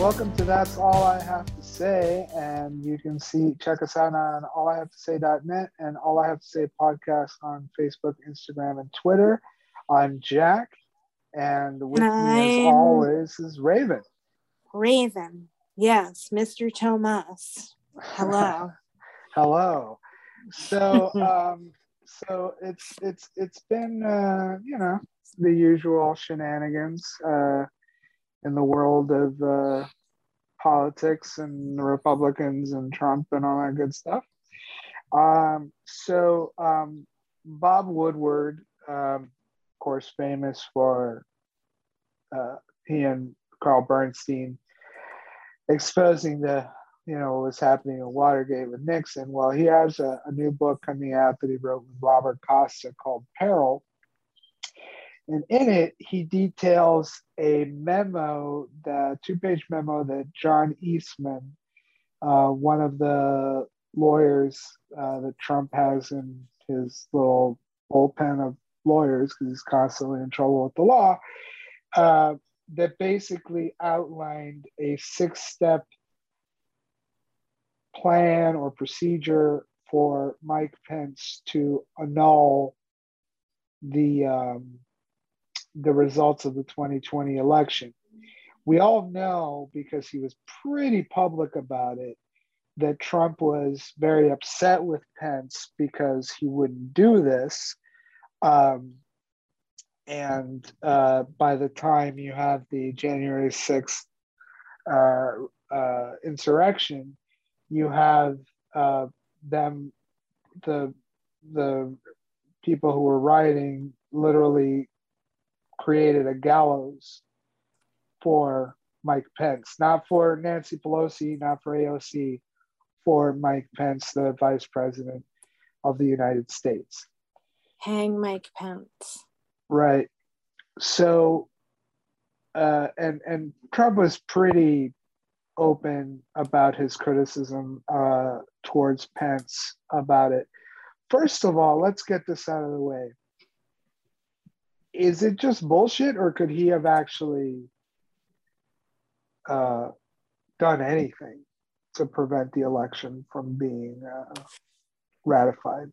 Welcome to That's All I Have to Say. And you can see, check us out on allihave2say.net and All I Have to Say podcast on Facebook, Instagram, and Twitter. I'm Jack, and with And me, as always, is Raven. Raven. Yes, Mr. Tomas. Hello. Hello. So, um, so it's it's it's been uh, you know the usual shenanigans uh, in the world of uh, politics and Republicans and Trump and all that good stuff. Um, so um, Bob Woodward, um, of course, famous for uh, he and Carl Bernstein exposing the you know what was happening in Watergate with Nixon. Well, he has a, a new book coming out that he wrote with Robert Costa called Peril. And in it, he details a memo, the two page memo that John Eastman, uh, one of the lawyers uh, that Trump has in his little bullpen of lawyers, because he's constantly in trouble with the law, uh, that basically outlined a six step plan or procedure for Mike Pence to annul the um, the results of the 2020 election. We all know because he was pretty public about it that Trump was very upset with Pence because he wouldn't do this. Um, and uh, by the time you have the January 6th uh, uh, insurrection, you have uh, them, the the people who were rioting, literally created a gallows for Mike Pence, not for Nancy Pelosi, not for AOC, for Mike Pence, the Vice President of the United States. Hang Mike Pence. Right. So, uh, and and Trump was pretty open about his criticism uh, towards Pence about it. First of all, let's get this out of the way. Is it just bullshit, or could he have actually uh, done anything to prevent the election from being uh, ratified?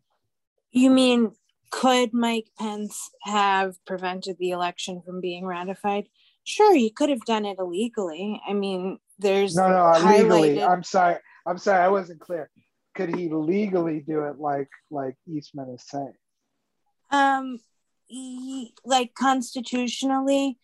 You mean could Mike Pence have prevented the election from being ratified? Sure, he could have done it illegally. I mean, there's No, no, legally. I'm sorry. I'm sorry. I wasn't clear. Could he legally do it like like Eastman is saying? um like constitutionally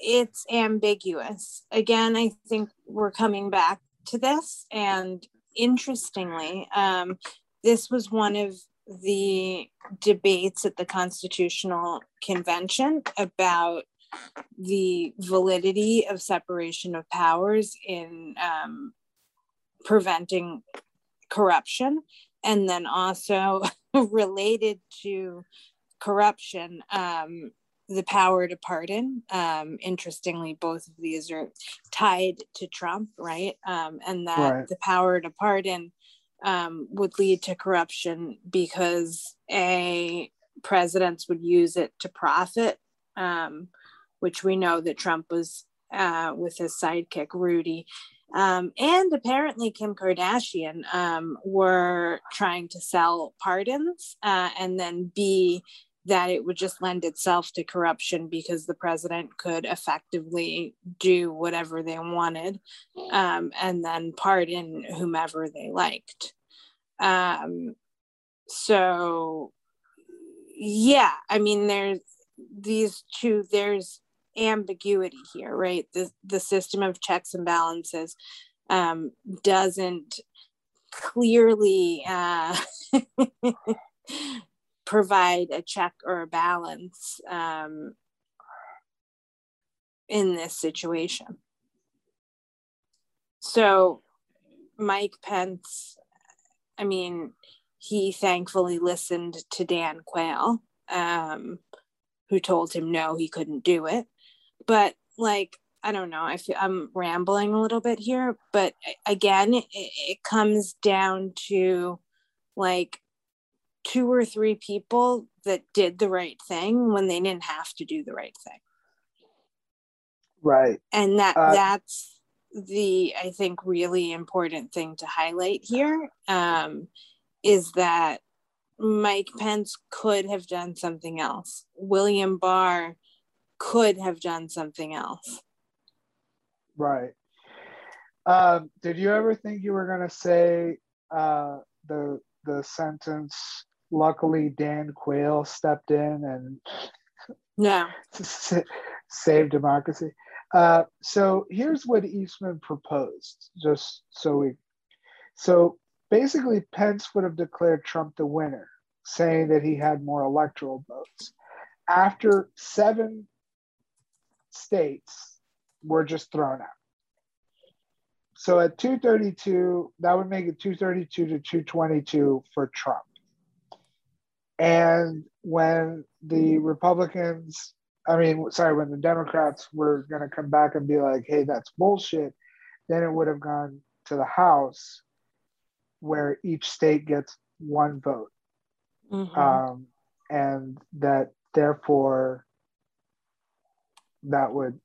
it's ambiguous. Again i think we're coming back to this and interestingly um this was one of the debates at the constitutional convention about the validity of separation of powers in um, preventing corruption and then also related to corruption um, the power to pardon um, interestingly both of these are tied to trump right um, and that Right. the power to pardon um, would lead to corruption because a presidents would use it to profit um, which we know that trump was uh, with his sidekick rudy um, and apparently Kim Kardashian um, were trying to sell pardons, uh, and then B, that it would just lend itself to corruption because the president could effectively do whatever they wanted um, and then pardon whomever they liked. Um, so, yeah, I mean, there's these two, there's ambiguity here, right? The the system of checks and balances um, doesn't clearly uh, provide a check or a balance um, in this situation. So, Mike Pence, I mean, he thankfully listened to Dan Quayle, um, who told him no, he couldn't do it. But like, I don't know. I feel I'm rambling a little bit here, but again, it, it comes down to like two or three people that did the right thing when they didn't have to do the right thing Right. and that Uh, that's the I think really important thing to highlight here um, is that Mike Pence could have done something else. William Barr could have done something else. Right. Um, did you ever think you were going to say uh, the the sentence? Luckily, Dan Quayle stepped in and yeah saved democracy. Uh, so here's what Eastman proposed, just so we. So basically, Pence would have declared Trump the winner, saying that he had more electoral votes. After seven states were just thrown out. So at 232, that would make it 232 to 222 for Trump. And when the Republicans, I mean, sorry, when the Democrats were going to come back and be like, hey, that's bullshit, then it would have gone to the House where each state gets one vote. Mm-hmm. Um, and that therefore that would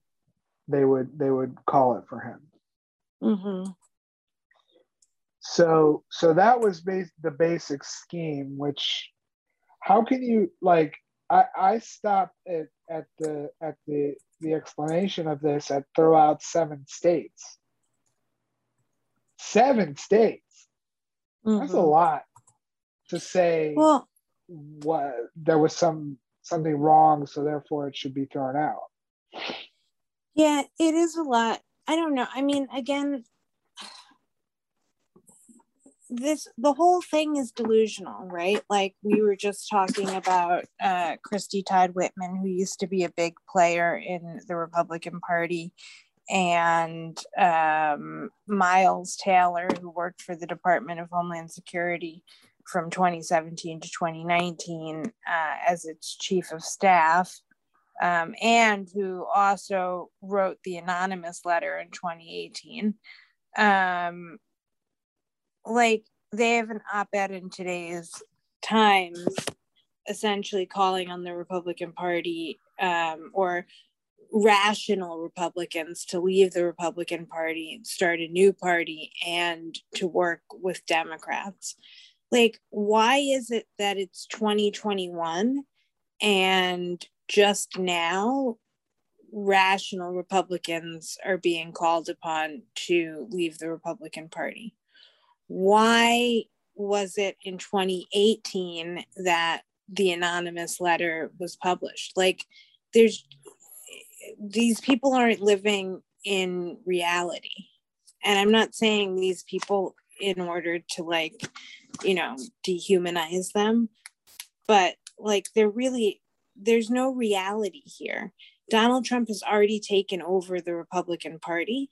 they would they would call it for him mm-hmm. so so that was bas- the basic scheme which how can you like i i stopped at at the at the the explanation of this at throw out seven states seven states mm-hmm. that's a mm-hmm. lot to say well what there was some something wrong so therefore it should be thrown out yeah, it is a lot. I don't know. I mean, again, this the whole thing is delusional, right? Like we were just talking about uh, Christie Todd Whitman, who used to be a big player in the Republican Party, and um, Miles Taylor, who worked for the Department of Homeland Security from 2017 to 2019 uh, as its chief of staff um, and who also wrote the anonymous letter in 2018. Um, like they have an op ed in today's Times essentially calling on the Republican Party um, or rational Republicans to leave the Republican Party, start a new party, and to work with Democrats. Like, why is it that it's 2021 and just now rational Republicans are being called upon to leave the Republican Party. Why was it in 2018 that the anonymous letter was published? Like, there's these people aren't living in reality. And I'm not saying these people in order to, like, you know, dehumanize them, but like, they're really there's no reality here. Donald Trump has already taken over the Republican Party.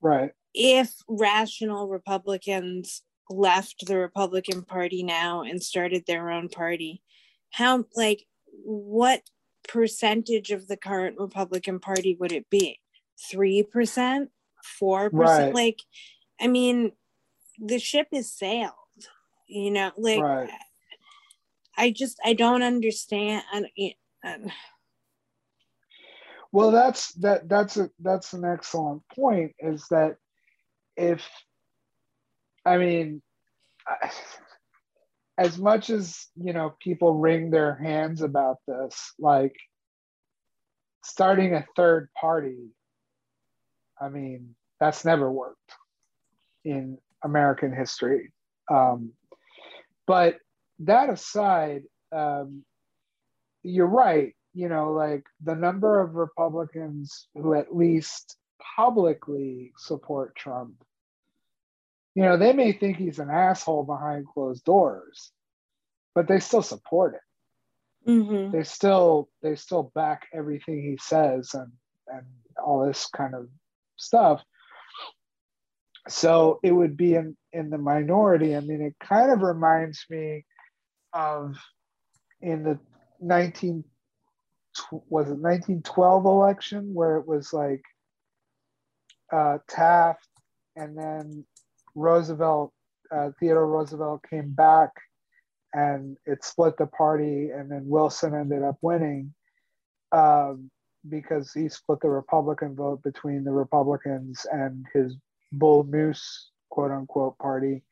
Right. If rational Republicans left the Republican Party now and started their own party, how, like, what percentage of the current Republican Party would it be? 3%? 4%? Right. Like, I mean, the ship is sailed, you know, like, right. I just I don't understand. And, um, well, that's that that's a that's an excellent point. Is that if I mean, as much as you know, people wring their hands about this, like starting a third party. I mean, that's never worked in American history. Um, but that aside, um, you're right. You know, like the number of Republicans who at least publicly support Trump, you know, they may think he's an asshole behind closed doors, but they still support him. Mm-hmm. They still they still back everything he says and and all this kind of stuff. So it would be in in the minority. I mean, it kind of reminds me of in the 19 was it 1912 election where it was like uh, Taft and then Roosevelt, uh, Theodore Roosevelt came back and it split the party and then Wilson ended up winning. Um, because he split the Republican vote between the Republicans and his bull moose quote unquote party.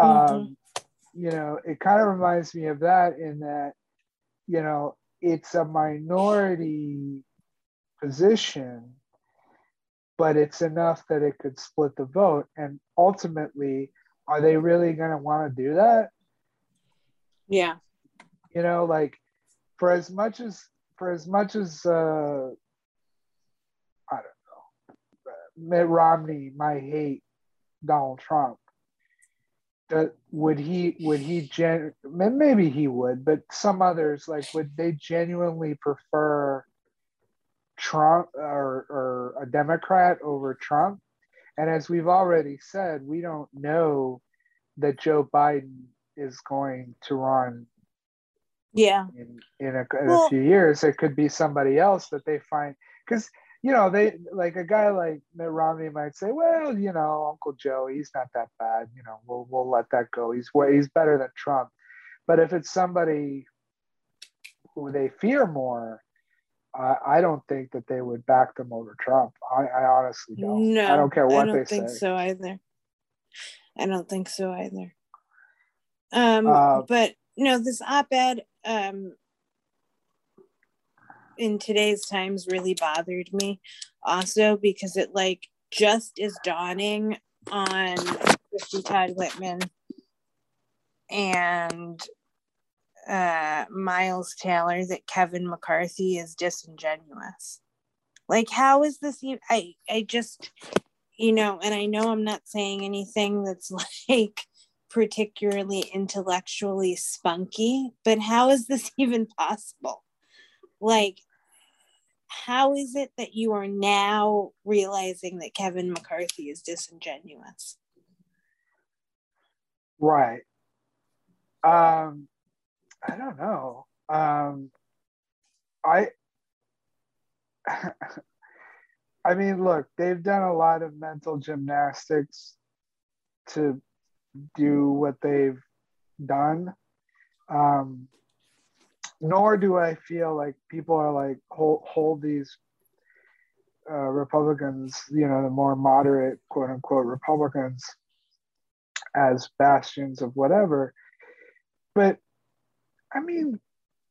Mm-hmm. Um, you know, it kind of reminds me of that in that, you know, it's a minority position, but it's enough that it could split the vote. And ultimately, are they really going to want to do that? Yeah. You know, like for as much as for as much as uh, I don't know, Mitt Romney might hate Donald Trump, that would he would he gen maybe he would, but some others like would they genuinely prefer Trump or, or a Democrat over Trump? And as we've already said, we don't know that Joe Biden is going to run yeah. in, in, a, in well, a few years. It could be somebody else that they find because you know they like a guy like mitt romney might say well you know uncle joe he's not that bad. You know we'll, we'll let that go. He's way he's better than trump. But if it's somebody who they fear more I, I don't think that they would back them over Trump. I, I honestly don't. No, I don't care what I don't think so either. I don't think so either. Um, uh, but no, this op-ed um, in today's times really bothered me also because it like just is dawning on Christie Todd Whitman and uh, Miles Taylor that Kevin McCarthy is disingenuous. Like, how is this? Even, I I just, you know, and I know I'm not saying anything that's like particularly intellectually spunky, but how is this even possible? Like, how is it that you are now realizing that Kevin McCarthy is disingenuous? Right. Um, I don't know. Um, I, I mean, look, they've done a lot of mental gymnastics to do what they've done. Um, nor do I feel like people are like hold, hold these uh, Republicans, you know, the more moderate quote unquote Republicans as bastions of whatever. But I mean,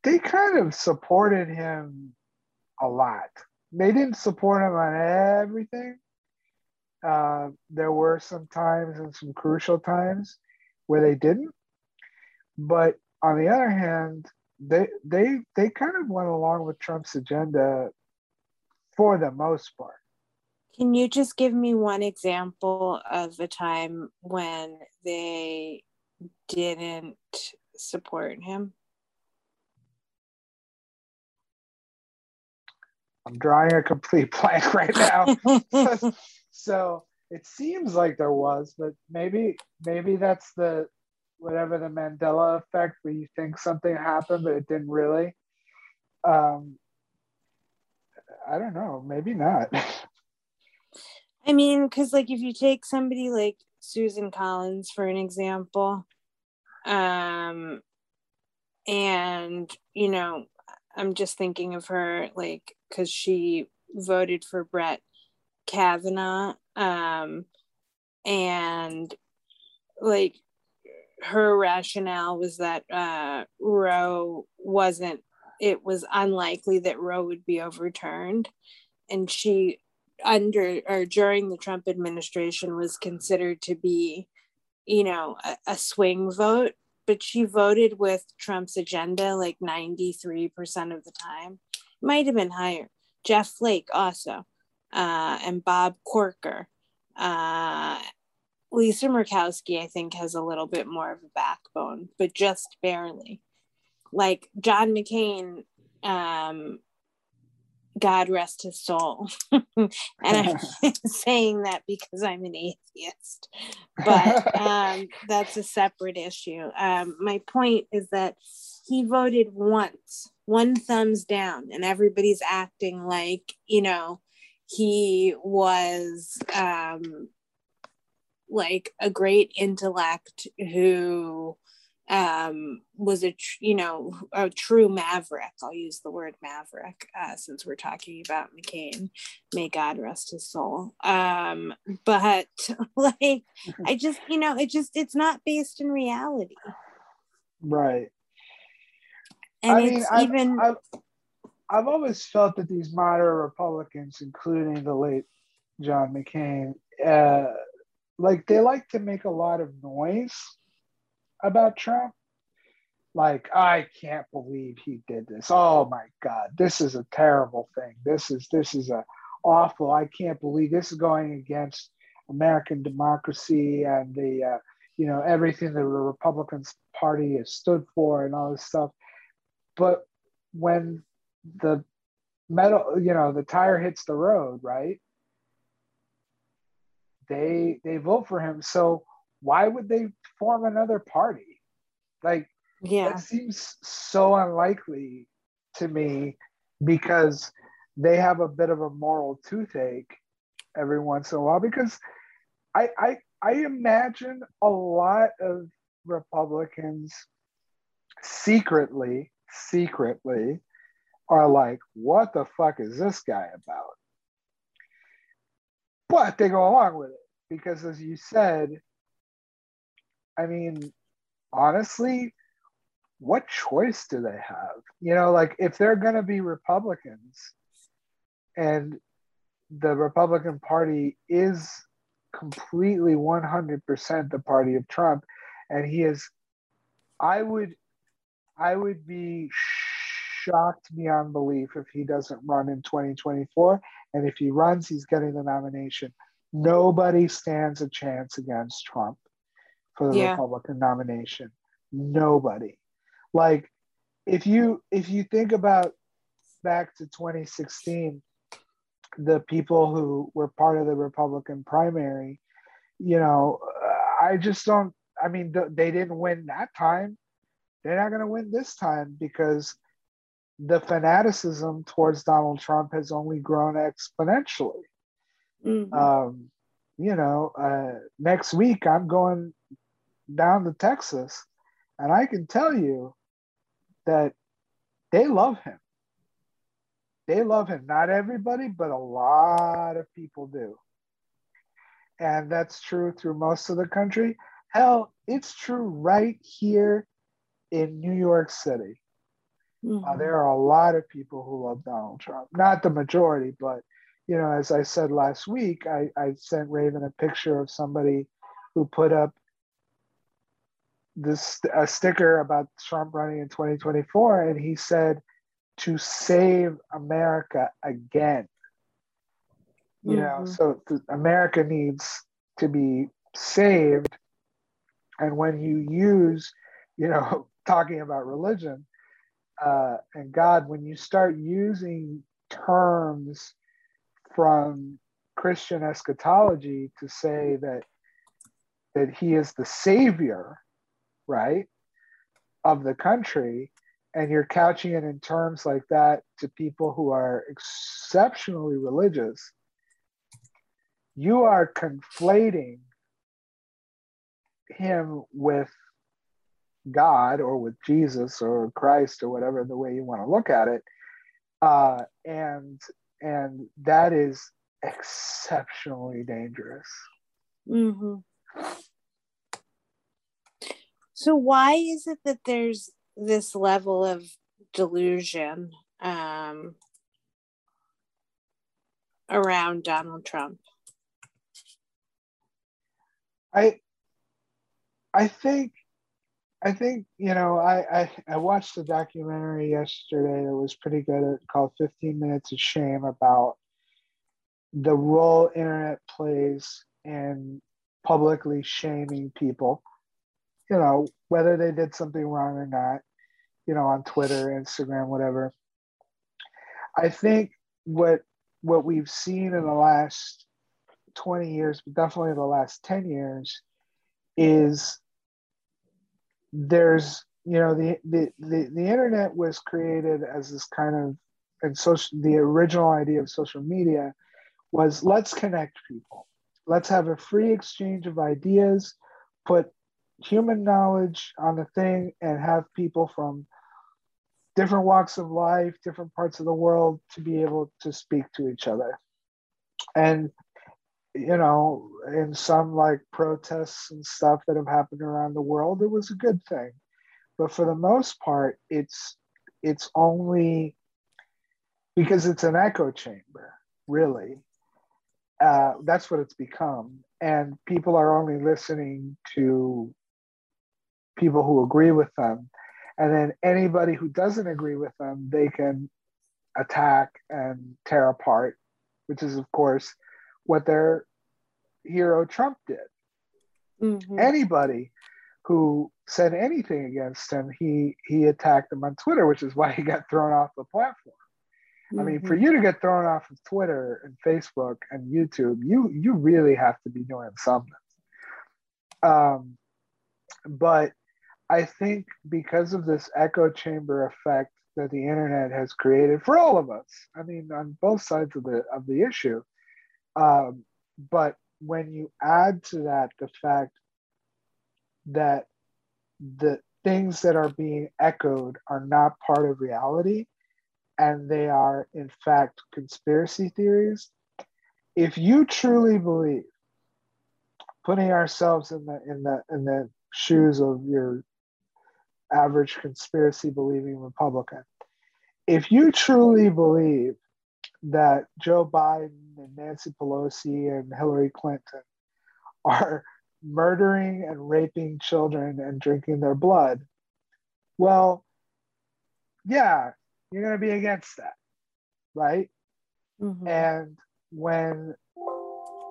they kind of supported him a lot. They didn't support him on everything, uh, there were some times and some crucial times where they didn't. But on the other hand, they they they kind of went along with Trump's agenda for the most part. Can you just give me one example of a time when they didn't support him? I'm drawing a complete blank right now. So it seems like there was, but maybe maybe that's the whatever the Mandela effect where you think something happened but it didn't really. Um, I don't know. Maybe not. I mean, because like if you take somebody like Susan Collins for an example, um, and you know, I'm just thinking of her like because she voted for Brett Kavanaugh. Um, and like her rationale was that uh, Roe wasn't, it was unlikely that Roe would be overturned. And she, under or during the Trump administration, was considered to be, you know, a, a swing vote. But she voted with Trump's agenda like 93% of the time. Might have been higher. Jeff Flake also uh, and Bob Corker. Uh, Lisa Murkowski, I think, has a little bit more of a backbone, but just barely. Like John McCain, um, God rest his soul. and I'm saying that because I'm an atheist, but um, that's a separate issue. Um, my point is that he voted once, one thumbs down, and everybody's acting like, you know, he was um, like a great intellect who um, was a tr- you know a true maverick. I'll use the word maverick uh, since we're talking about McCain. May God rest his soul. Um, but like, I just you know it just it's not based in reality. Right. And I mean, I've, even. I've, I've always felt that these moderate Republicans, including the late John McCain, uh, like they like to make a lot of noise about Trump. Like, I can't believe he did this. Oh my God, this is a terrible thing. This is this is a awful. I can't believe this is going against American democracy and the uh, you know everything that the Republican Party has stood for and all this stuff. But when the metal, you know, the tire hits the road, right? They they vote for him. So why would they form another party? Like, yeah, that seems so unlikely to me because they have a bit of a moral toothache every once in a while. Because I I I imagine a lot of Republicans secretly secretly are like, what the fuck is this guy about? But they go along with it because, as you said, I mean, honestly, what choice do they have? You know, like if they're going to be Republicans and the Republican Party is completely 100% the party of Trump and he is I would I would be shocked beyond belief if he doesn't run in 2024 and if he runs he's getting the nomination. Nobody stands a chance against Trump for the yeah. Republican nomination. Nobody. Like if you if you think about back to 2016, the people who were part of the Republican primary, you know, I just don't. I mean, they didn't win that time. They're not going to win this time because the fanaticism towards Donald Trump has only grown exponentially. Mm-hmm. Um, you know, uh, next week I'm going down to Texas, and I can tell you that they love him. They love him. Not everybody, but a lot of people do. And that's true through most of the country. Hell, it's true right here in New York City. Mm-hmm. Uh, there are a lot of people who love Donald Trump. Not the majority, but you know, as I said last week, I, I sent Raven a picture of somebody who put up this a sticker about Trump running in 2024, and he said to save America again. You mm-hmm. know, so America needs to be saved, and when you use, you know, talking about religion uh, and God, when you start using terms from Christian eschatology to say that that He is the Savior right, of the country, and you're couching it in terms like that to people who are exceptionally religious, you are conflating him with God or with Jesus or Christ or whatever the way you want to look at it. Uh, and and that is exceptionally dangerous. Mm-hmm. So why is it that there's this level of delusion um, around Donald Trump? I I think I think you know I, I I watched the documentary yesterday that was pretty good called 15 Minutes of Shame about the role internet plays in publicly shaming people you know, whether they did something wrong or not, you know, on Twitter, Instagram, whatever. I think what what we've seen in the last 20 years, but definitely the last 10 years, is there's you know the, the the the internet was created as this kind of and social the original idea of social media was let's connect people let's have a free exchange of ideas put human knowledge on the thing and have people from different walks of life, different parts of the world to be able to speak to each other. And, you know, in some like protests and stuff that have happened around the world, it was a good thing. But for the most part, it's it's only because it's an echo chamber, really. Uh, that's what it's become. And people are only listening to people who agree with them. And then anybody who doesn't agree with them, they can attack and tear apart, which is, of course, what their hero Trump did. Mm-hmm. Anybody who said anything against him, he he attacked them on Twitter, which is why he got thrown off the platform. Mm-hmm. I mean, for mm-hmm. you to get thrown off of Twitter and Facebook and YouTube, you you really have to be doing something. Um, but I think because of this echo chamber effect that the internet has created for all of us, I mean, on both sides of the of the issue, um, but when you add to that the fact that the things that are being echoed are not part of reality and they are in fact conspiracy theories if you truly believe putting ourselves in the in the in the shoes of your average conspiracy believing republican if you truly believe that joe biden and nancy pelosi and hillary clinton are murdering and raping children and drinking their blood well yeah you're going to be against that, right? Mm-hmm. And when,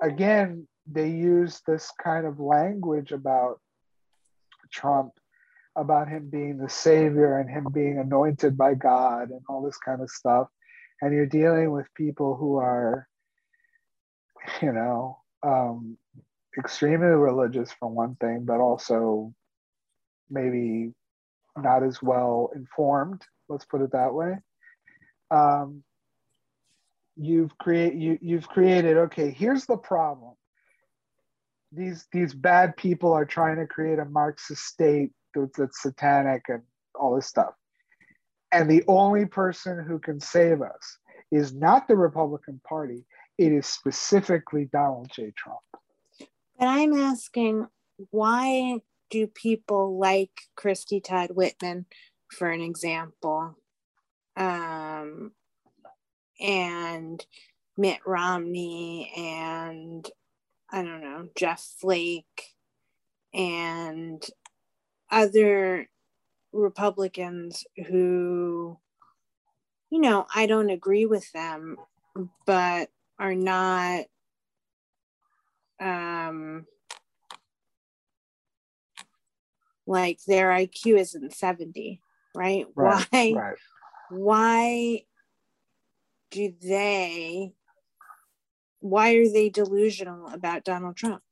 again, they use this kind of language about Trump, about him being the savior and him being anointed by God and all this kind of stuff, and you're dealing with people who are, you know, um, extremely religious for one thing, but also maybe not as well informed let's put it that way. Um, you've create you you've created okay here's the problem. These these bad people are trying to create a marxist state that's, that's satanic and all this stuff. And the only person who can save us is not the republican party. It is specifically donald j. Trump. But i'm asking why do people like christy todd whitman for an example, um, and Mitt Romney and I don't know, Jeff Flake and other Republicans who, you know, I don't agree with them, but are not um like their IQ isn't 70 right? right why right. why do they why are they delusional about Donald Trump?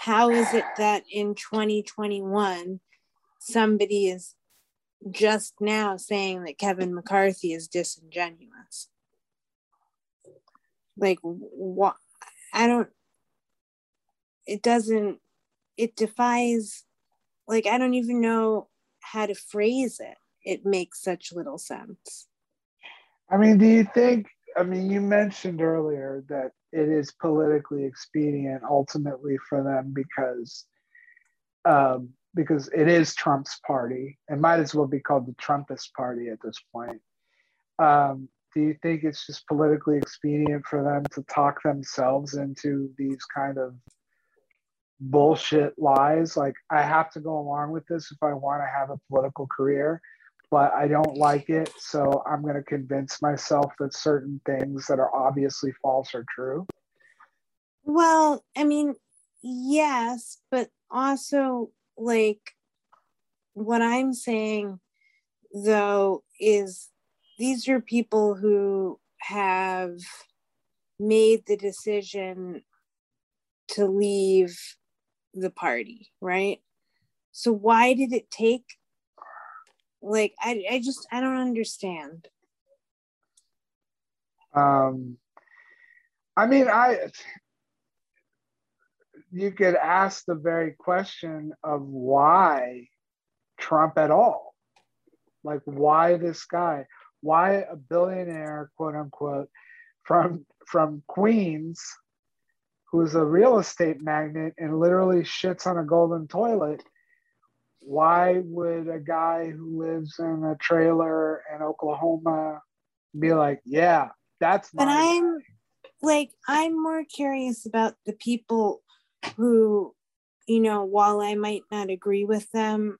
How is it that in 2021 somebody is just now saying that Kevin McCarthy is disingenuous? Like what I don't it doesn't it defies like i don't even know how to phrase it it makes such little sense i mean do you think i mean you mentioned earlier that it is politically expedient ultimately for them because um, because it is trump's party. It might as well be called the trumpist party at this point. Um, do you think it's just politically expedient for them to talk themselves into these kind of bullshit lies. Like I have to go along with this if I want to have a political career, but I don't like it. So I'm going to convince myself that certain things that are obviously false are true. Well, I mean, yes, but also like what I'm saying though is these are people who have made the decision to leave the party, right? So why did it take like I I just I don't understand. Um I mean I you could ask the very question of why Trump at all? Like, why this guy? Why a billionaire, quote unquote, from from Queens, who's a real estate magnate and literally shits on a golden toilet? Why would a guy who lives in a trailer in Oklahoma be like, yeah, that's but I'm guy. like, I'm more curious about the people who, you know, while I might not agree with them,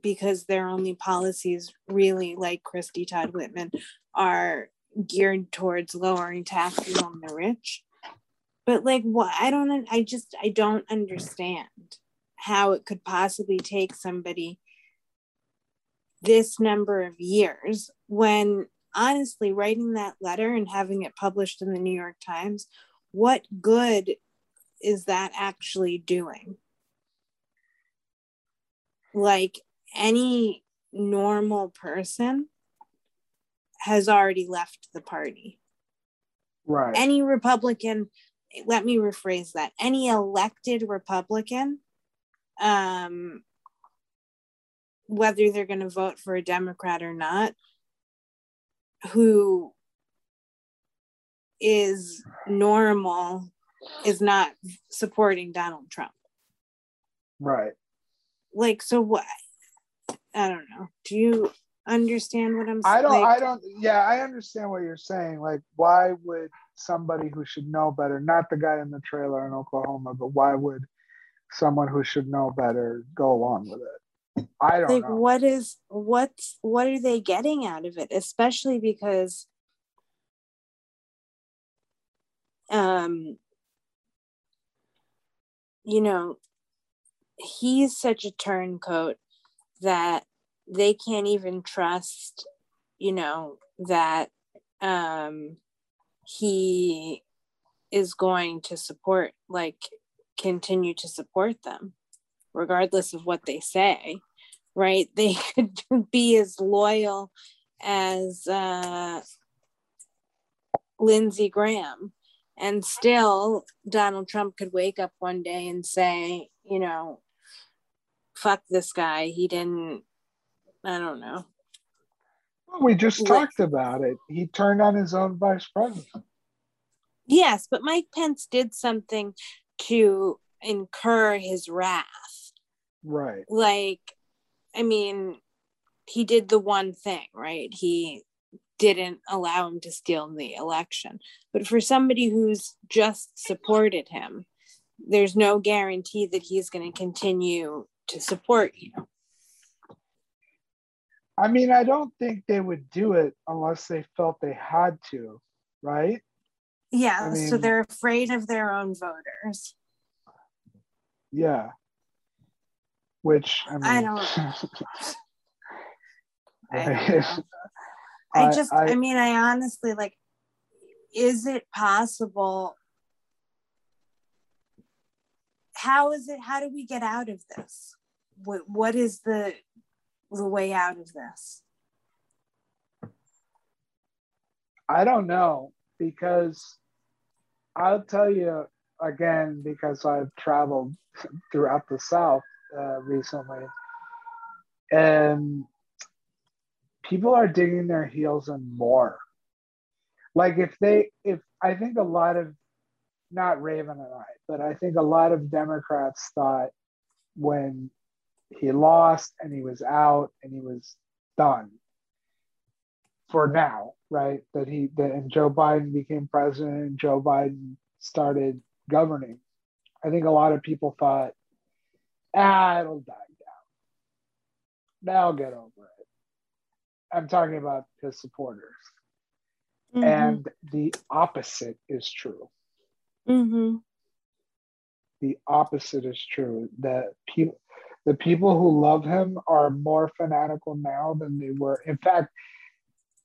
because their only policies really like Christy Todd Whitman are geared towards lowering taxes on the rich. But like what I don't I just I don't understand how it could possibly take somebody this number of years when honestly writing that letter and having it published in the New York Times what good is that actually doing like any normal person has already left the party. Right. Any Republican, let me rephrase that. Any elected Republican, um, whether they're going to vote for a Democrat or not, who is normal is not supporting Donald Trump. Right. Like, so what? I don't know. Do you understand what I'm saying? I don't. Like, I don't. Yeah, I understand what you're saying. Like, why would somebody who should know better, not the guy in the trailer in Oklahoma, but why would someone who should know better go along with it? I don't like, know. What is what's what are they getting out of it? Especially because um you know he's such a turncoat that they can't even trust, you know, that um, he is going to support, like, continue to support them, regardless of what they say, right? They could be as loyal as uh, Lindsey Graham. And still, Donald Trump could wake up one day and say, you know, fuck this guy. He didn't, I don't know. Well, we just talked about it. He turned on his own vice president. Yes, but Mike Pence did something to incur his wrath. Right. Like, I mean, he did the one thing, right? He didn't allow him to steal the election. But for somebody who's just supported him, there's no guarantee that he's going to continue to support you. I mean, I don't think they would do it unless they felt they had to, right? Yeah, I mean, so they're afraid of their own voters. Yeah. Which I, mean, I don't. I, I just, I, I mean, I honestly like. Is it possible how is it how do we get out of this what what is the the way out of this? I don't know because I'll tell you again because I've traveled throughout the South uh, recently, and people are digging their heels in more. Like if they, if I think a lot of, not Raven and I, but I think a lot of Democrats thought when he lost and he was out and he was done for now, right? That he that and Joe Biden became president and Joe Biden started governing. I think a lot of people thought, ah, it'll die down. They'll get over it. I'm talking about his supporters. Mm-hmm. And the opposite is true. Mm-hmm. The opposite is true. That people the people who love him are more fanatical now than they were. In fact,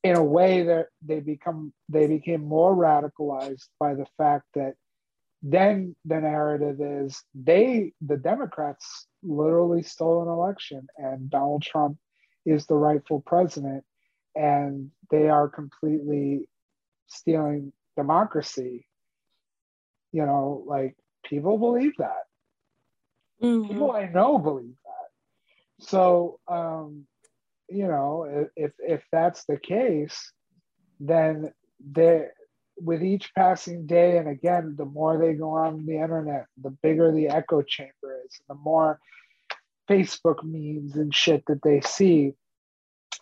in a way that they become they became more radicalized by the fact that then the narrative is they the Democrats literally stole an election and Donald Trump is the rightful president and they are completely stealing democracy you know, like people believe that. Mhm. People I know believe that. So, um, you know, if if that's the case, then they with each passing day, and again, the more they go on the internet, the bigger the echo chamber is, the more Facebook memes and shit that they see,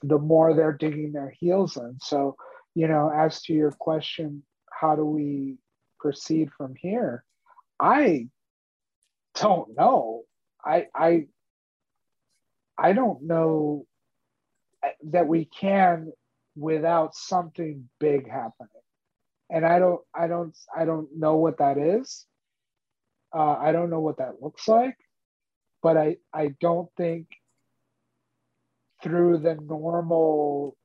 the more they're digging their heels in. So, you know, as to your question, how do we proceed from here? I don't know. I I I don't know that we can without something big happening. And I don't I don't I don't know what that is. Uh, I don't know what that looks like, but I I don't think through the normal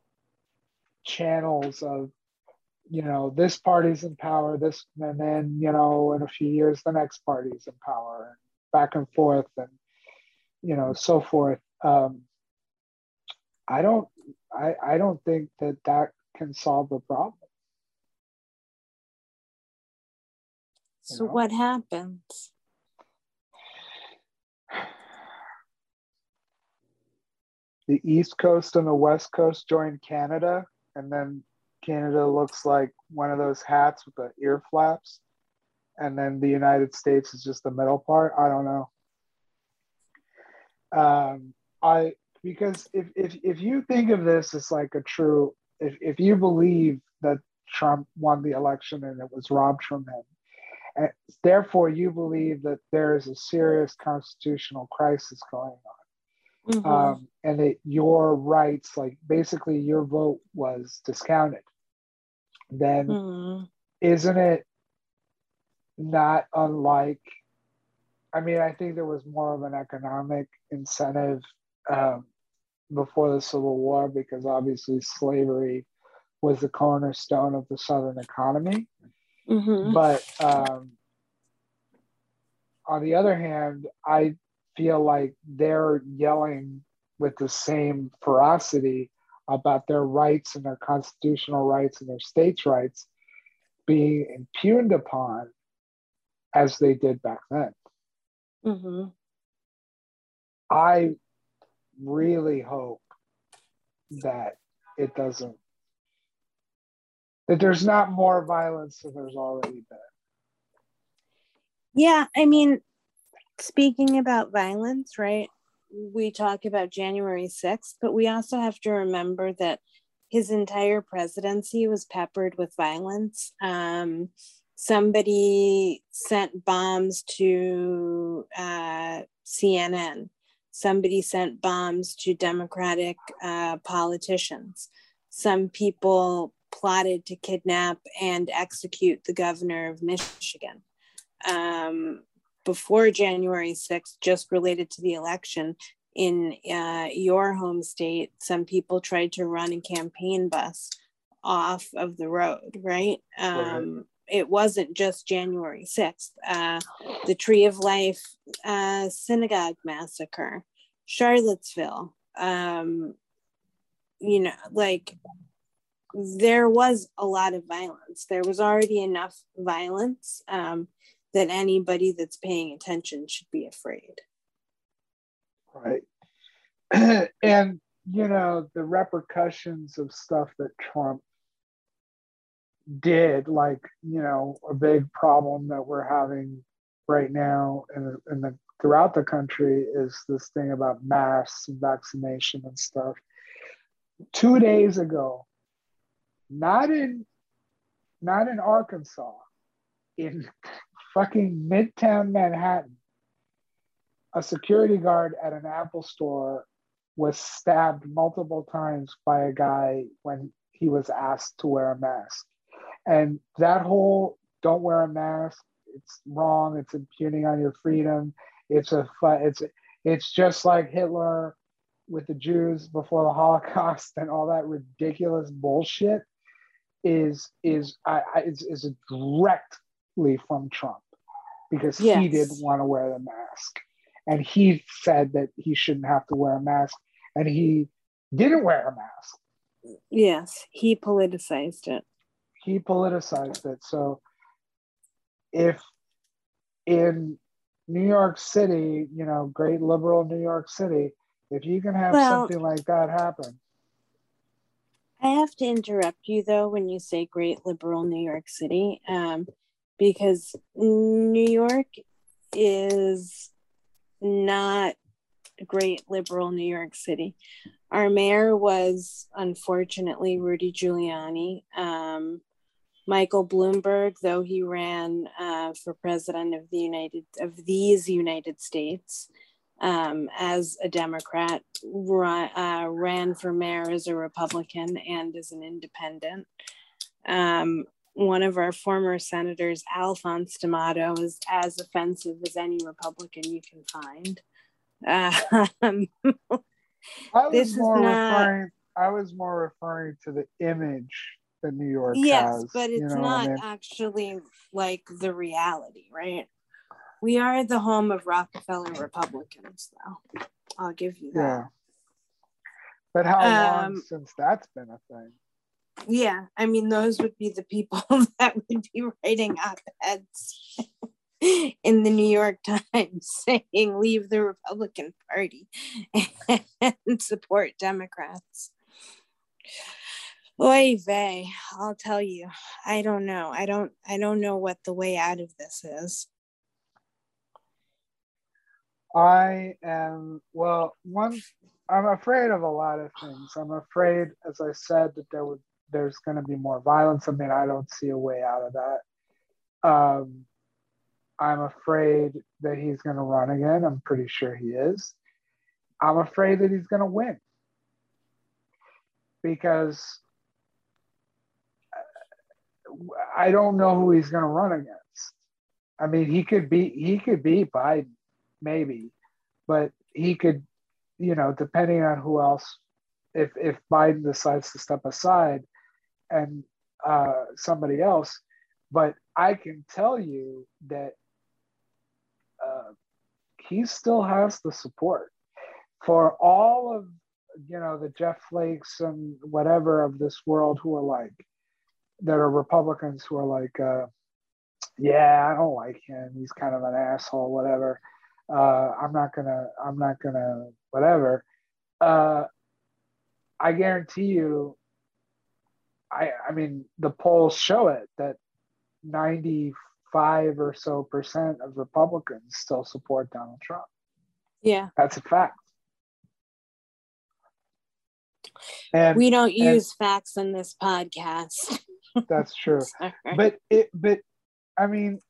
channels of you know this party's in power this and then you know in a few years the next party's in power and back and forth and you know so forth um i don't i i don't think that that can solve the problem So know? what happens? the east coast and the west coast join canada and then canada looks like one of those hats with the ear flaps and then the united states is just the middle part i don't know um i because if if, if you think of this as like a true if, if you believe that trump won the election and it was robbed from him and therefore you believe that there is a serious constitutional crisis going on Mhm. um, and that your rights, like basically your vote was discounted, then Mhm. isn't it not unlike? I mean, I think there was more of an economic incentive um, before the Civil War because obviously slavery was the cornerstone of the Southern economy. Mhm. But um, on the other hand, I feel like they're yelling with the same ferocity about their rights and their constitutional rights and their states' rights being impugned upon as they did back then. Mhm. I really hope that it doesn't, that there's not more violence than there's already been. Yeah, I mean, speaking about violence, right? We talk about January 6th, but we also have to remember that his entire presidency was peppered with violence. Um, somebody sent bombs to uh, CNN. Somebody sent bombs to Democratic uh, politicians. Some people plotted to kidnap and execute the governor of Michigan. Um, before January 6th, just related to the election in uh, your home state, some people tried to run a campaign bus off of the road, right? Um, It wasn't just January 6th. Uh, the Tree of Life uh, synagogue massacre, Charlottesville, um, you know, like there was a lot of violence. There was already enough violence. Um, that anybody that's paying attention should be afraid. Right. and, you know, the repercussions of stuff that Trump did, like, you know, a big problem that we're having right now in, in the throughout the country is this thing about masks and vaccination and stuff. Two days ago, not in not in Arkansas, in fucking midtown Manhattan, a security guard at an Apple store was stabbed multiple times by a guy when he was asked to wear a mask. And that whole don't wear a mask, it's wrong, it's impugning on your freedom. It's a it's it's just like Hitler with the Jews before the Holocaust and all that ridiculous bullshit is is I, I is, is directly from Trump because he didn't want to wear the mask. And he said that he shouldn't have to wear a mask and he didn't wear a mask. Yes, he politicized it. he politicized it. So if in New York City, you know, great liberal New York City, if you can have well, something like that happen. I have to interrupt you though when you say great liberal New York City, um, because New York is not great liberal New York City. Our mayor was unfortunately Rudy Giuliani. Um, Michael Bloomberg, though he ran uh, for president of the United of these United States um, as a Democrat, ra- uh, ran for mayor as a Republican and as an independent. Um, one of our former senators, Alphonse D'Amato, is as offensive as any Republican you can find. Um, I was this more not, referring. I was more referring to the image that New York yes, has. but it's not I mean? actually like the reality, right? We are the home of Rockefeller Republicans, though. I'll give you that. Yeah. But how um, long since that's been a thing? Yeah, I mean, those would be the people that would be writing op eds in the New York Times saying leave the Republican Party and support Democrats. Oy vey, I'll tell you. I don't know. I don't I don't know what the way out of this is. I am well, one I'm afraid of a lot of things. I'm afraid, as I said, that there would there's gonna be more violence. I mean, I don't see a way out of that. Um, I'm afraid that he's going to run again. I'm pretty sure he is. I'm afraid that he's going to win because I don't know who he's going to run against. I mean, he could be he could be Biden, maybe, but he could, you know, depending on who else. If if Biden decides to step aside, and uh, somebody else, but I can tell you that uh, he still has the support for all of you know the Jeff Flakes and whatever of this world who are like that are Republicans who are like, uh, yeah, I don't like him. He's kind of an asshole, whatever. Uh, I'm not gonna, I'm not gonna, whatever. Uh, I guarantee you, I, I mean, the polls show it that 95 or so percent of Republicans still support Donald Trump. Yeah. That's a fact. And we don't use facts in this podcast. that's true. but it but I mean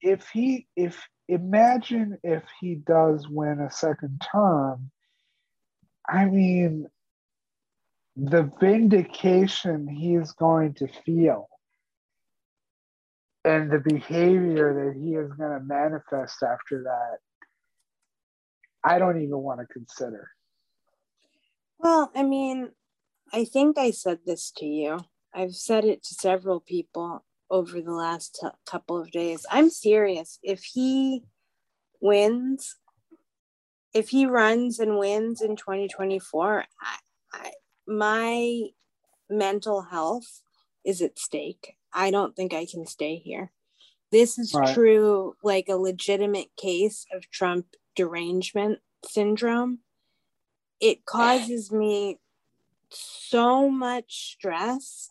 if he if imagine if he does win a second term, I mean the vindication he's going to feel and the behavior that he is going to manifest after that, I don't even want to consider. Well, I mean, I think I said this to you. I've said it to several people over the last t- couple of days. I'm serious. If he wins, if he runs and wins in 2024, I, I, my mental health is at stake. I don't think I can stay here. This is right. true, like a legitimate case of Trump derangement syndrome. It causes me so much stress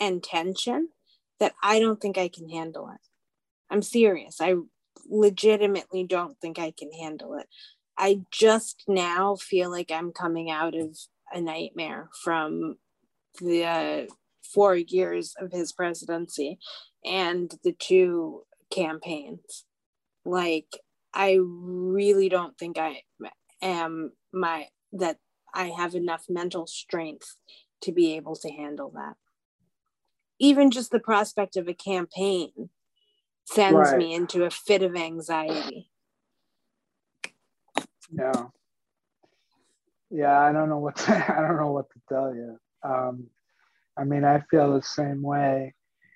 and tension that I don't think I can handle it. I'm serious. I legitimately don't think I can handle it. I just now feel like I'm coming out of a nightmare from the uh, four years of his presidency and the two campaigns. Like, I really don't think I am my that I have enough mental strength to be able to handle that. Even just the prospect of a campaign sends right. me into a fit of anxiety. Yeah. Yeah, I don't know what to, I don't know what to tell you. Um, I mean, I feel the same way.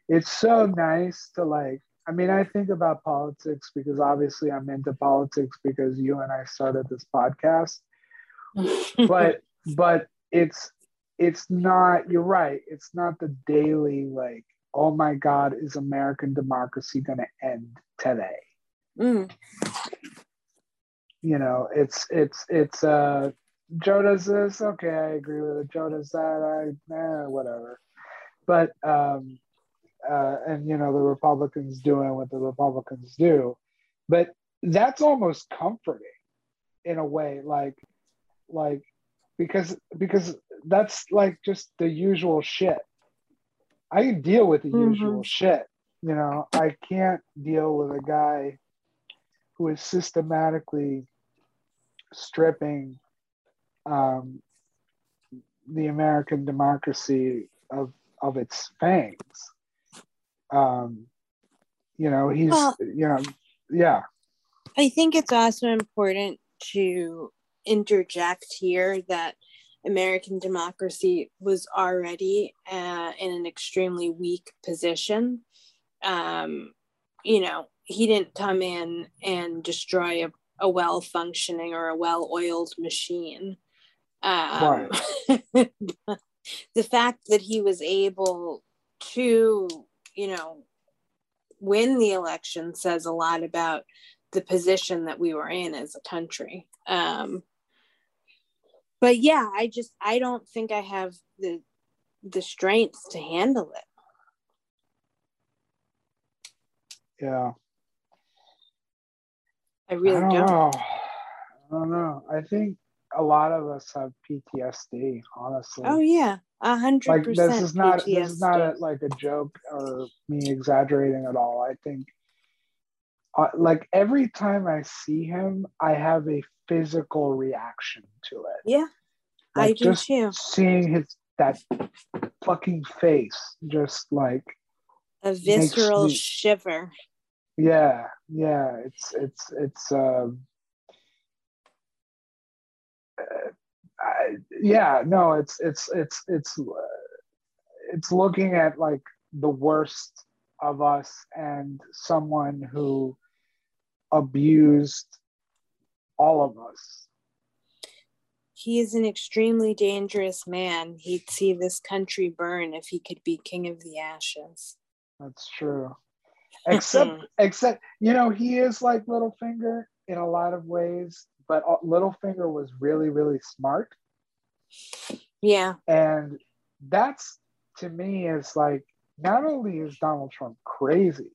It's so nice to like, I mean, I think about politics because obviously I'm into politics because you and I started this podcast. but but it's it's not you're right. It's not the daily like, oh my God, is American democracy gonna end today. Mm. You know, it's it's it's uh Joe does this, okay, I agree with it. Joe does that, I eh, whatever. But um uh and you know the Republicans doing what the Republicans do. But that's almost comforting in a way, like like because because that's like just the usual shit. I can deal with the mm-hmm. usual shit. You know, I can't deal with a guy who is systematically stripping um, the American democracy of of its fangs. Um, you know, he's well, you know, yeah. I think it's also important to interject here that American democracy was already uh, in an extremely weak position. Um, you know, he didn't come in and destroy a, a well functioning or a well oiled machine. Um, right. the fact that he was able to, you know, win the election says a lot about the position that we were in as a country. Um, but yeah, I just I don't think I have the the strength to handle it. Yeah. I really I don't, don't. know. I don't know. I think a lot of us have PTSD, honestly. Oh yeah, a hundred like, This is not PTSD. this is not a, like a joke or me exaggerating at all. I think, uh, like every time I see him, I have a physical reaction to it. Yeah, like I do just too. Seeing his that fucking face, just like a visceral me, shiver. Yeah, yeah, it's it's it's. Um, uh, I, yeah, no, it's it's it's it's uh, it's looking at like the worst of us and someone who abused all of us. He is an extremely dangerous man. He'd see this country burn if he could be king of the ashes. That's true. Except, except you know, he is like Littlefinger in a lot of ways, but uh, Littlefinger was really, really smart. Yeah. And that's to me is like not only is Donald Trump crazy,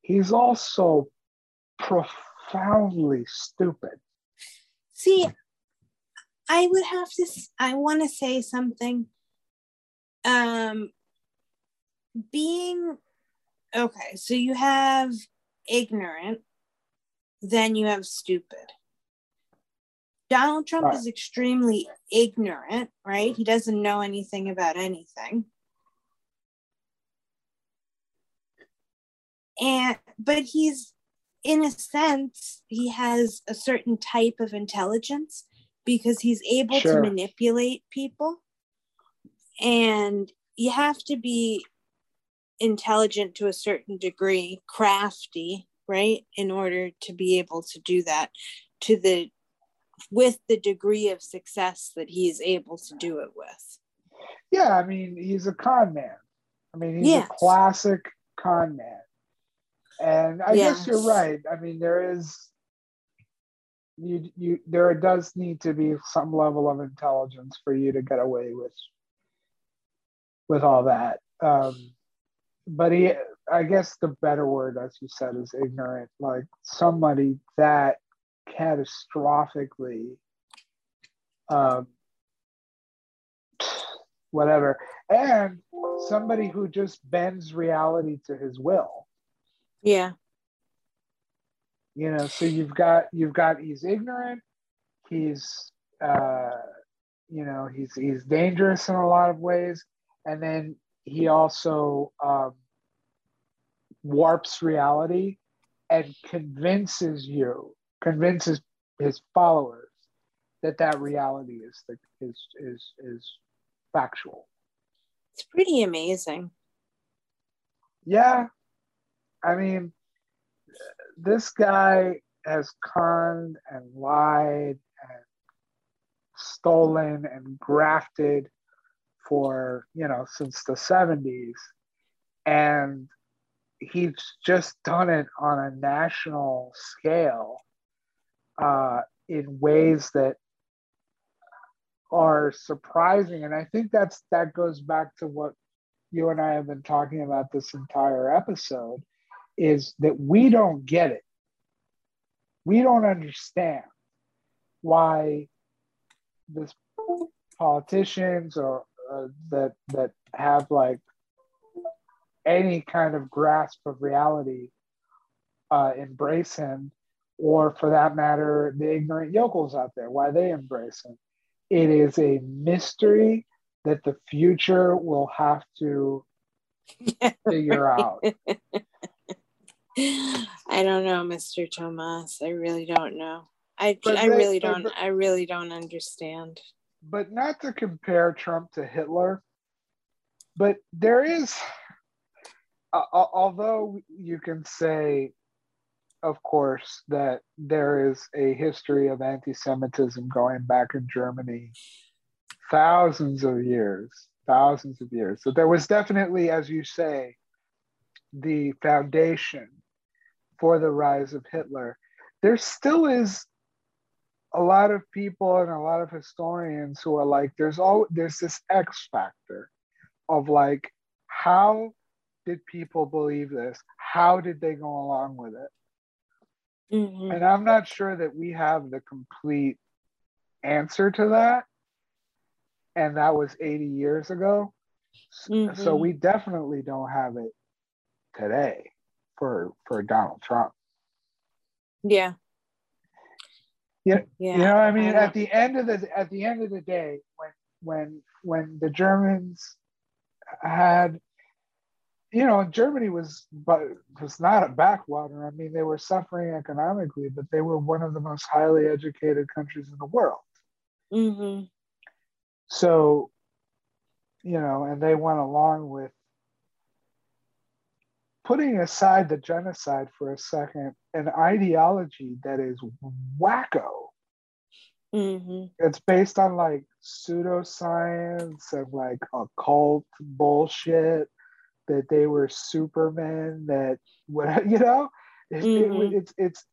he's also profoundly stupid. See, I would have to, I want to say something. Um, being, okay, so you have ignorant, then you have stupid. Donald Trump right. is extremely ignorant, right? He doesn't know anything about anything. And but he's in a sense, he has a certain type of intelligence because he's able sure. to manipulate people. And you have to be intelligent to a certain degree, crafty, right? In order to be able to do that to the with the degree of success that he's able to do it with. Yeah, I mean, he's a con man. I mean, he's yes. a classic con man. And I yes. guess you're right. I mean, there is you you there does need to be some level of intelligence for you to get away with with all that. Um, but he, I guess the better word, as you said, is ignorant. Like somebody that catastrophically, um, whatever, and somebody who just bends reality to his will. Yeah. You know so you've got you've got he's ignorant. He's uh you know he's he's dangerous in a lot of ways. And then he also um, warps reality and convinces you convinces his followers that that reality is the is is is factual. It's pretty amazing. Yeah i mean this guy has conned and lied and stolen and grafted for you know since the 70s and he's just done it on a national scale uh, in ways that are surprising. And i think that's that goes back to what you and i have been talking about this entire episode is that we don't get it we don't understand why this politicians or uh, that that have like any kind of grasp of reality uh, embrace him, or for that matter, the ignorant yokels out there, why they embrace him. It is a mystery that the future will have to figure out. I don't know, Mr. Tomas. I really don't know. I, I really don't but, I really don't understand. But not to compare Trump to Hitler, but there is uh, although you can say of course that there is a history of anti-Semitism going back in Germany thousands of years, thousands of years. So there was definitely, as you say, the foundation for the rise of Hitler. There still is a lot of people and a lot of historians who are like, there's all there's this X factor of like, how did people believe this? How did they go along with it? Mm-hmm. And I'm not sure that we have the complete answer to that. And that was 80 years ago. Mm-hmm. So we definitely don't have it today for for Donald Trump. Yeah. Yeah, yeah. You know, I mean, I at the end of the at the end of the day, when when when the Germans had, you know, Germany was but was not a backwater. I mean, they were suffering economically, but they were one of the most highly educated countries in the world. Mm-hmm. So, you know, and they went along with putting aside the genocide for a second, an ideology that is wacko. Mm-hmm. It's based on like pseudoscience and like occult bullshit that they were supermen that what you know it, mm-hmm. it, it's it's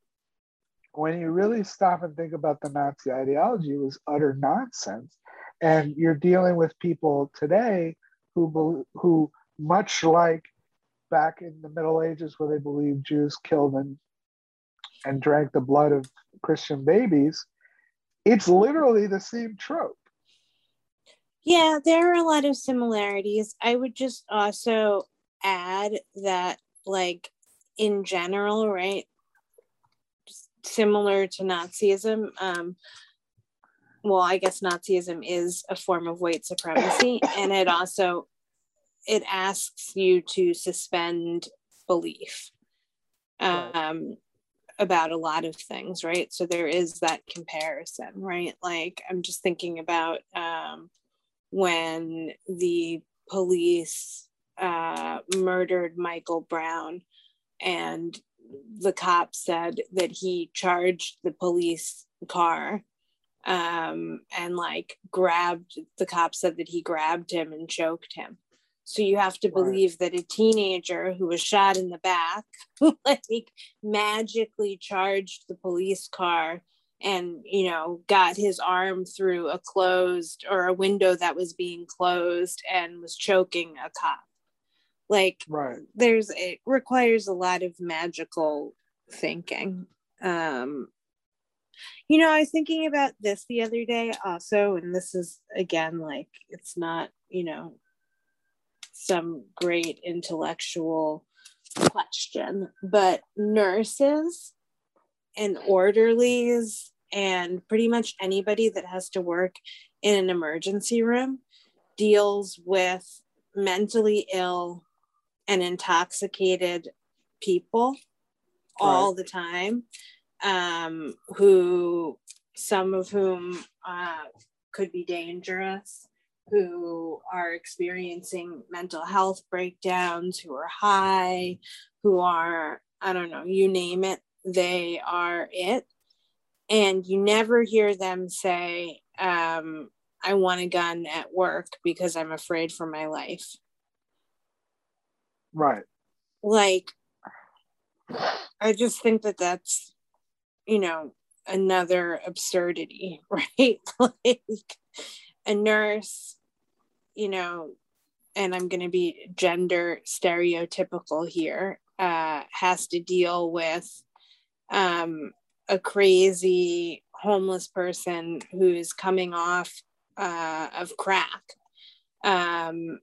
when you really stop and think about the Nazi ideology, it was utter nonsense. And you're dealing with people today who who much like back in the Middle Ages where they believed Jews killed and and drank the blood of Christian babies, it's literally the same trope. Yeah, there are a lot of similarities. I would just also add that, like, in general, right? Similar to Nazism, um, well, I guess Nazism is a form of white supremacy, and it also it asks you to suspend belief um, about a lot of things, right? So there is that comparison, right? Like I'm just thinking about um, when the police uh, murdered Michael Brown and the cop said that he charged the police car um, and like grabbed the cop said that he grabbed him and choked him so you have to believe right. that a teenager who was shot in the back, like magically charged the police car and you know got his arm through a closed or a window that was being closed and was choking a cop. Like right. there's it requires a lot of magical thinking. Um you know i was thinking about this the other day also and this is again like it's not you know some great intellectual question, but nurses and orderlies and pretty much anybody that has to work in an emergency room deals with mentally ill and intoxicated people right. all the time um, who some of whom uh, could be dangerous who are experiencing mental health breakdowns, who are high, who are, I don't know, you name it, they are it. And you never hear them say, um, I want a gun at work because I'm afraid for my life. Right. like i just think that that's you know another absurdity right like a nurse you know and i'm going to be gender stereotypical here uh has to deal with um a crazy homeless person who's coming off uh, of crack. Um,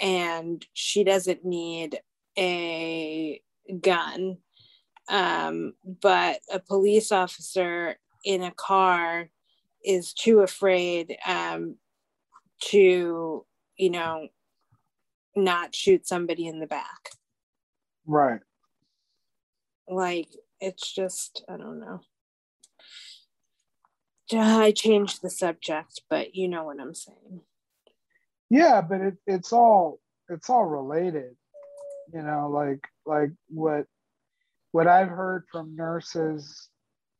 and she doesn't need a gun. Um, but a police officer in a car is too afraid um, to you know not shoot somebody in the back. Right. Like it's just i don't know. I changed the subject but you know what i'm saying. Yeah but it, it's all it's all related you know like like what what i've heard from nurses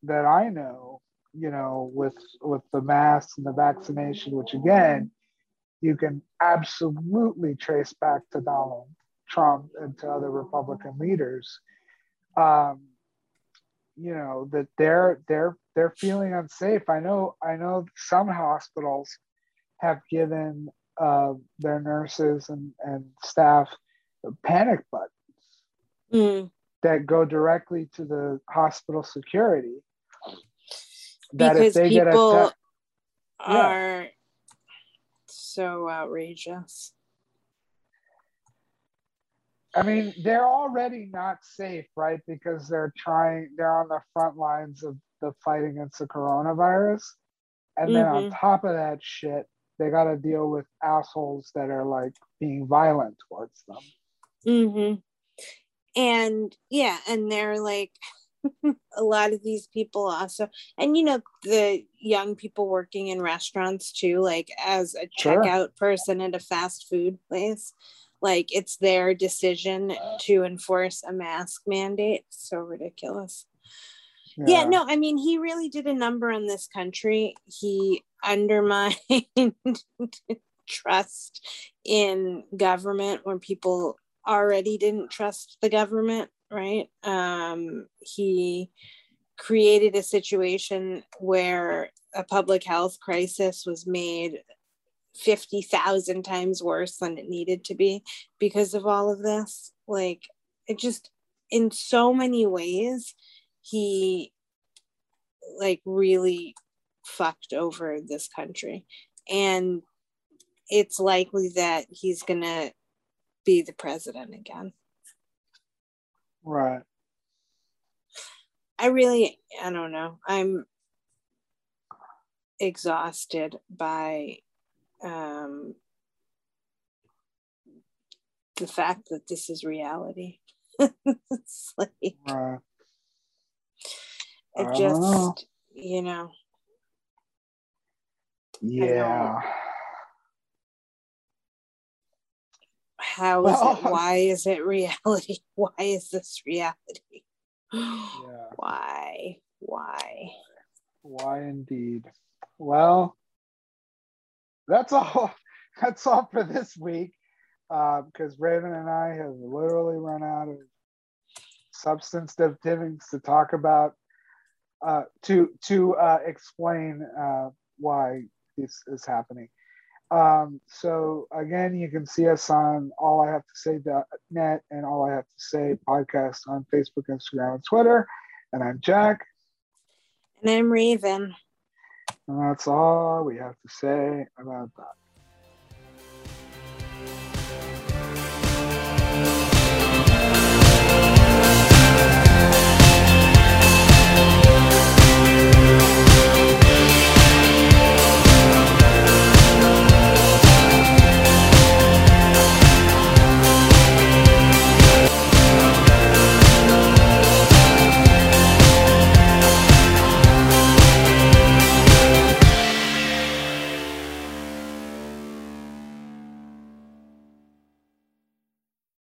that i know you know with with the masks and the vaccination which again you can absolutely trace back to donald trump and to other republican leaders um, you know that they're they're they're feeling unsafe i know i know some hospitals have given uh, their nurses and, and staff panic buttons mm. that go directly to the hospital security that because if they people are yeah. so outrageous I mean, they're already not safe, right? Because they're trying, they're on the front lines of the fight against the coronavirus. And mm-hmm. then on mm-hmm. top of that shit, they got to deal with assholes that are like being violent towards them. Mm-hmm. And yeah, and they're like, a lot of these people also and you know the young people working in restaurants too like as a checkout sure. person at a fast food place like it's their decision to enforce a mask mandate so ridiculous yeah. yeah. no i mean he really did a number on this country he undermined trust in government when people already didn't trust the government right um he created a situation where a public health crisis was made 50,000 times worse than it needed to be because of all of this. Like, it just, in so many ways, he like really fucked over this country. And it's likely that he's going to be the president again. Right. I really, I don't know. I'm exhausted by um, the fact that this is reality. it's like uh, it just know. you know. Yeah. How is well, it? Why is it reality? Why is this reality? Yeah. Why? Why? Why indeed? Well, that's all. That's all for this week. Uh, because Raven and I have literally run out of substantive things to talk about uh, to to uh, explain uh, why this is happening. Um, so again, you can see us on all I have to say net and all I have to say podcast on Facebook, Instagram, and Twitter. And I'm Jack. And I'm Raven. And that's all we have to say about that.